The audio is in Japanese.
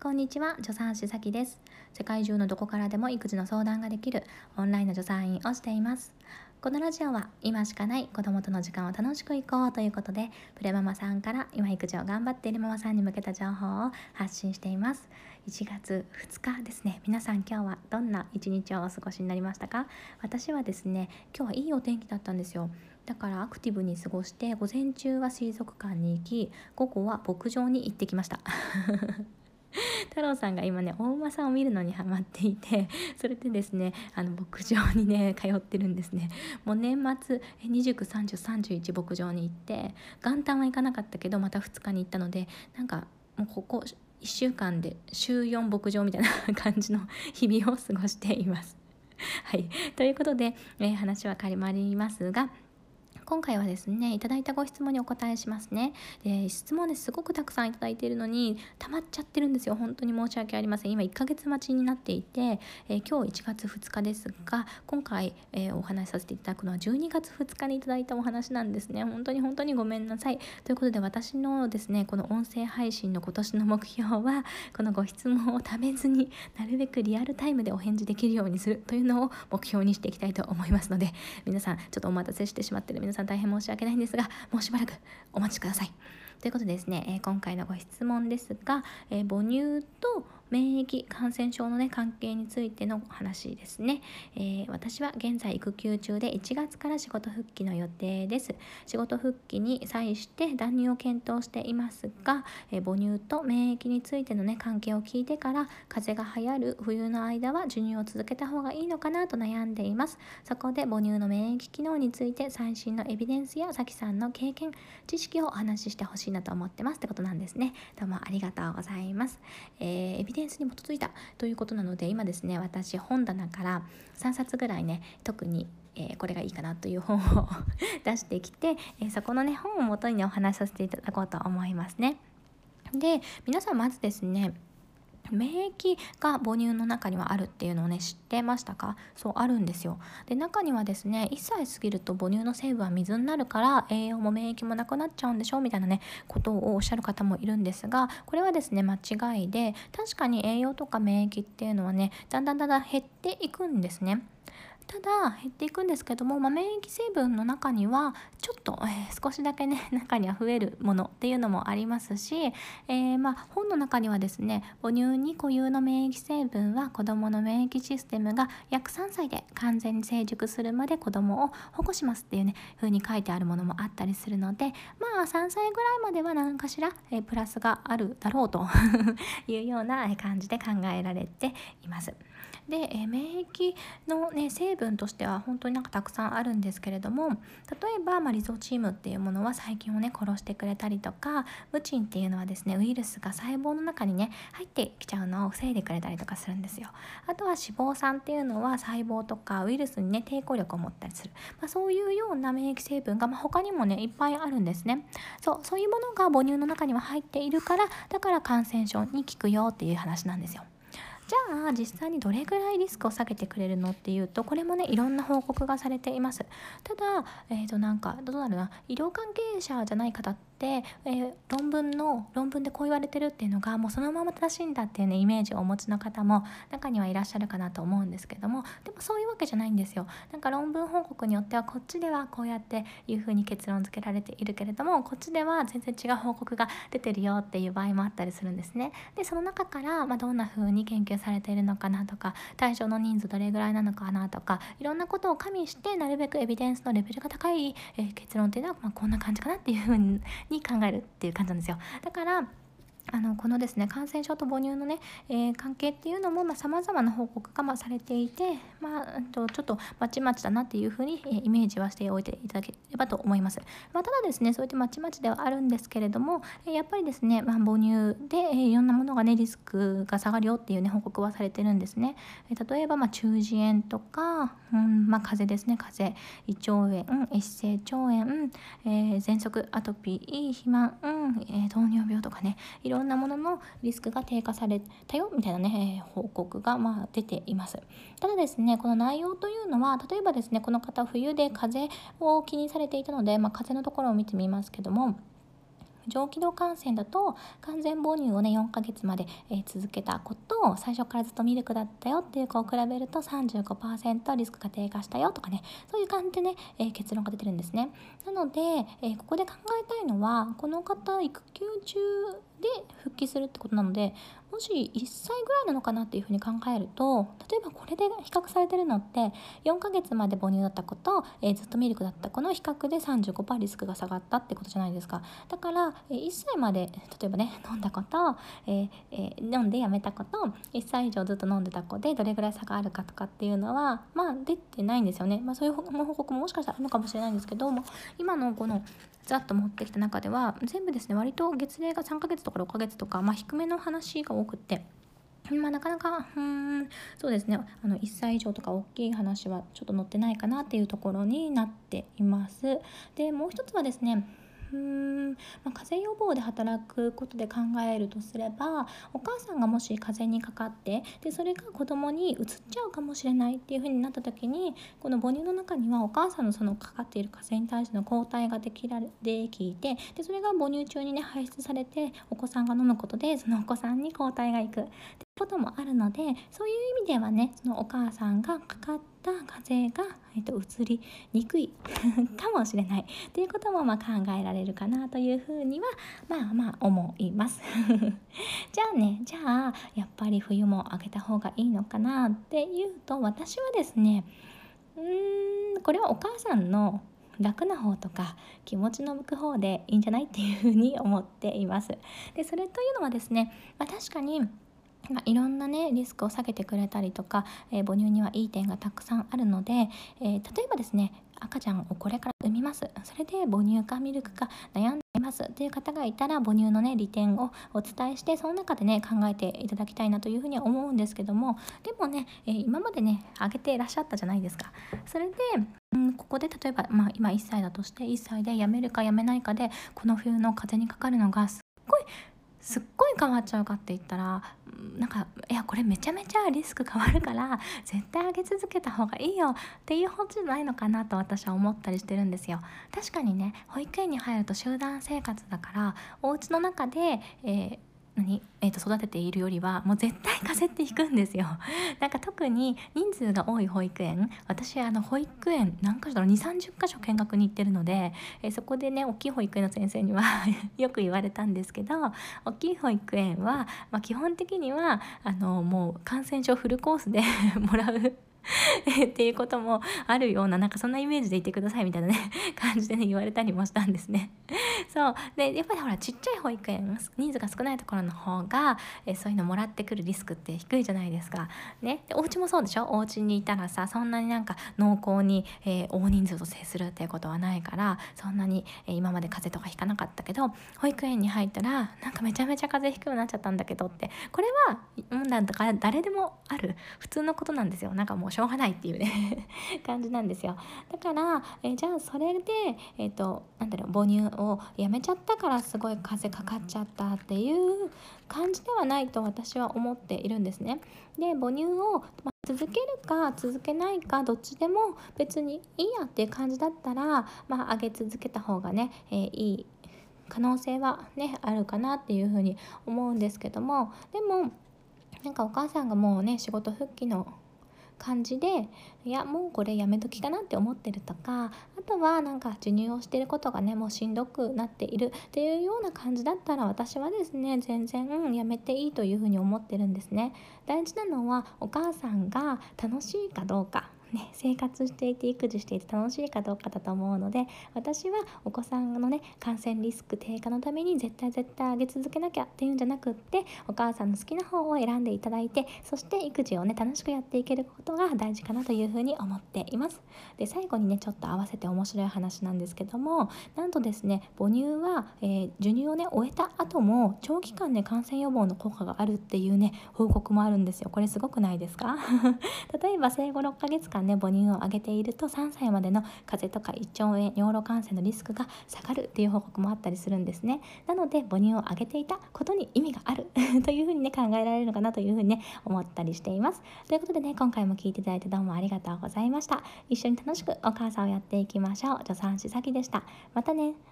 こんにちは、助産師さきです。世界中のどこからでも育児の相談ができるオンラインの助産院をしています。このラジオは今しかない子供との時間を楽しくいこうということで、プレママさんから今育児を頑張っているママさんに向けた情報を発信しています。1月2日ですね。皆さん今日はどんな一日をお過ごしになりましたか？私はですね、今日はいいお天気だったんですよ。だからアクティブに過ごして午前中は水族館に行き午後は牧場に行ってきました太郎さんが今ねお馬さんを見るのにハマっていてそれでですねあの牧場にね通ってるんですねもう年末293031牧場に行って元旦は行かなかったけどまた2日に行ったのでなんかもうここ1週間で週4牧場みたいな感じの 日々を過ごしています。はい、ということで、えー、話は変わりますが今回はですねいただいたご質問にお答えしますね。で質問ですごくたくさんいただいているのに溜まっちゃってるんですよ。本当に申し訳ありません。今1ヶ月待ちになっていて、えー、今日1月2日ですが今回、えー、お話しさせていただくのは12月2日にいただいたお話なんですね。本当に本当にごめんなさい。ということで私のですねこの音声配信の今年の目標はこのご質問をためずになるべくリアルタイムでお返事できるようにするというのを目標にしていきたいと思いますので皆さんちょっとお待たせしてしまってる皆さんさん大変申し訳ないんですが、もうしばらくお待ちください。ということでですね、えー、今回のご質問ですが、えー、母乳と免疫感染症の、ね、関係についての話ですね、えー、私は現在育休中で1月から仕事復帰の予定です。仕事復帰に際して断乳を検討していますが、えー、母乳と免疫についての、ね、関係を聞いてから風邪が流行る冬の間は授乳を続けた方がいいのかなと悩んでいます。そこで母乳の免疫機能について最新のエビデンスやさきさんの経験知識をお話ししてほしいなと思ってますってことなんですねどうもありがとうございます、えー、エビデンスに基づいたということなので今ですね私本棚から3冊ぐらいね特にえー、これがいいかなという本を 出してきて、えー、そこのね本をもとにねお話しさせていただこうと思いますね。で皆さんまずですね免疫が母乳の中にはあるっていうのをね知ってましたか？そうあるんですよ。で中にはですね1歳過ぎると母乳の成分は水になるから栄養も免疫もなくなっちゃうんでしょみたいなねことをおっしゃる方もいるんですがこれはですね間違いで確かに栄養とか免疫っていうのはねだんだんだんだん減っていくんですね。ただ減っていくんですけども、まあ、免疫成分の中にはちょっと、えー、少しだけね 中には増えるものっていうのもありますし、えー、まあ、本の中にはですね母乳に固有の免疫成分は子どもの免疫システムが約3歳で完全に成熟するまで子どもを保護しますっていうね風に書いてあるものもあったりするのでまあ3歳ぐらいまでは何かしら、えー、プラスがあるだろうと いうような感じで考えられています。で、え免疫の、ね、成分としては本当になんかたくさんあるんですけれども例えば、まあ、リゾチームっていうものは細菌をね殺してくれたりとかムチンっていうのはですねウイルスが細胞の中にね入ってきちゃうのを防いでくれたりとかするんですよ。あとは脂肪酸っていうのは細胞とかウイルスにね抵抗力を持ったりする、まあ、そういうような免疫成分が、まあ、他にもねいっぱいあるんですね。そうそういうものが母乳の中には入っているからだから感染症に効くよっていう話なんですよ。じゃあ実際にどれぐらいリスクを下げてくれるのっていうとこれもねいろんな報告がされています。ただえっ、ー、となんかどうなるな。医療関係者じゃない方って、えー、論文の論文でこう言われてるっていうのがもうそのまま正しいんだっていうねイメージをお持ちの方も中にはいらっしゃるかなと思うんですけどもでもそういうわけじゃないんですよ。なんか論文報告によってはこっちではこうやっていうふうに結論付けられているけれどもこっちでは全然違う報告が出てるよっていう場合もあったりするんですね。でその中から、まあ、どんな風に研究されているのかなとか対象の人数どれぐらいなのかなとかいろんなことを加味してなるべくエビデンスのレベルが高い、えー、結論っていうのは、まあ、こんな感じかなっていう風に考えるっていう感じなんですよ。だからあのこのですね感染症と母乳のね、えー、関係っていうのもさまざ、まな報告がまされていて、まあ、ちょっとまちまちだなっていうふうに、えー、イメージはしておいていただければと思います。まあ、ただですねそうやってまちまちではあるんですけれども、えー、やっぱりですね、まあ、母乳で、えー、いろんなものがねリスクが下がるよっていうね報告はされてるんですね。えー、例えば、まあ、中耳炎とか、うんまあ、風邪ですね風邪胃腸炎壊性腸炎、えー、喘息アトピー肥満、えー、糖尿病とかねいろろんなもののリスクが低下されたよみたいなね、報告がまあ出ています。ただですね、この内容というのは、例えばですね、この方冬で風邪を気にされていたので、まあ、風のところを見てみますけども、上気道感染だと完全母乳をね4ヶ月まで、えー、続けた子とを最初からずっとミルクだったよっていう子を比べると35%リスクが低下したよとかねそういう感じでね、えー、結論が出てるんですねなので、えここで考えたいのはこの方育休中で復帰するってことなのでもし1歳ぐらいなのかなっていうふうに考えると例えばこれで比較されてるのって4ヶ月まで母乳だった子と、えー、ずっとミルクだった子の比較で35%リスクが下がったってことじゃないですか。だから、え、1歳まで例えばね飲んだ子と、えーえー、飲んでやめた子と1歳以上ずっと飲んでた子でどれぐらい差があるかとかっていうのはまあ出てないんですよね、まあ、そういう報告ももしかしたらあるのかもしれないんですけども今のこのざっと持ってきた中では全部ですね割と月齢が3ヶ月とか6ヶ月とか、まあ、低めの話が多くって。まあ、なかなか、うん、そうですね、あの、1歳以上とか大きい話はちょっと載ってないかなっていうところになっています。で、もう一つはですね、うん、まあ、風邪予防で働くことで考えるとすればお母さんがもし風邪にかかってでそれが子供にうつっちゃうかもしれないっていうふうになった時にこの母乳の中にはお母さんのそのかかっている風邪に対しての抗体ができられできてでそれが母乳中にね排出されてお子さんが飲むことでそのお子さんに抗体がいく。こともあるのでそういう意味ではねそのお母さんがかかった風邪が、えっと、移りにくい かもしれないということもまあ考えられるかなというふうにはまあまあ思います じゃあねじゃあやっぱり冬もあげた方がいいのかなっていうと私はですねうーんこれはお母さんの楽な方とか気持ちの向く方でいいんじゃないっていうふうに思っています。でそれというのはですね、まあ、確かにまあ、いろんなねリスクを下げてくれたりとか、えー、母乳にはいい点がたくさんあるので、えー、例えばですね赤ちゃんをこれから産みます。それで母乳かミルクか悩んでいますという方がいたら母乳のね利点をお伝えしてその中でね考えていただきたいなというふうに思うんですけどもでもね、えー、今までねあげていらっしゃったじゃないですか。それで、うん、ここで例えば、まあ、今1歳だとして1歳で辞めるか辞めないかでこの冬の風邪にかかるのがすすっごい変わっちゃうかって言ったらなんかいやこれめちゃめちゃリスク変わるから絶対上げ続けた方がいいよっていう方じゃないのかなと私は思ったりしてるんですよ。確かにね保育園に入ると集団生活だからお家の中で、えー何、えー、と育てているよりはもう絶対風邪ってひくんですよ なんか特に人数が多い保育園私あの保育園何か所だろう2 3 0箇所見学に行ってるので、えー、そこでね大きい保育園の先生には よく言われたんですけど大きい保育園は、まあ、基本的にはあのもう感染症フルコースで もらうっていうこともあるようななんかそんなイメージでいてくださいみたいなね感じでね言われたりもしたんですね。そう。でやっぱりほらちっちゃい保育園人数が少ないところの方がえそういうのもらってくるリスクって低いじゃないですか。ね。でお家もそうでしょ？お家にいたらさそんなになんか濃厚に、えー、大人数と接するっていうことはないからそんなに、えー、今まで風邪とかひかなかったけど保育園に入ったらなんかめちゃめちゃ風邪ひくようになっちゃったんだけどって。これはなんだか誰でもある。普通のことなんですよ。なんかもうしょうがないっていうね。感じなんですよ。だから、えじゃあそれでえっ、ー、となんだろう母乳をやめちゃったからすごい風かかっちゃったっていう感じではないと私は思っているんですね。で母乳を、ま続けるか続けないかどっちでも別にいいやっていう感じだったらまあ上げ続けた方がね、えー、いい可能性はねあるかなっていうふうに思うんですけども。でもなんかお母さんがもうね仕事復帰の感じでいやもうこれやめときかなって思ってるとかあとはなんか授乳をしてることがねもうしんどくなっているっていうような感じだったら私はですね全然、やめていいというふうに思ってるんですね。大事なのはお母さんが楽しいかどうか。ね、生活していて育児していて楽しいかどうかだと思うので私はお子さんのね感染リスク低下のために絶対絶対上げ続けなきゃっていうんじゃなくってお母さんの好きな方を選んでいただいてそして育児をね楽しくやっていけることが大事かなというふうに思っています。で最後にねちょっと合わせて面白い話なんですけどもなんとですね母乳は、えー、授乳をね終えた後も長期間ね感染予防の効果があるっていうね報告もあるんですよ。これすごくないですか？例えば生後6ヶ月間間ね母乳をあげていると3歳までの風邪とか胃腸炎尿路感染のリスクが下がるっていう報告もあったりするんですね。なので母乳をあげていたことに意味がある というふうにね考えられるのかなというふうにね思ったりしています。ということでね今回も聞いていただいてどうもありがとうございました。一緒に楽しくお母さんをやっていきましょう。助産師さきでした。またね。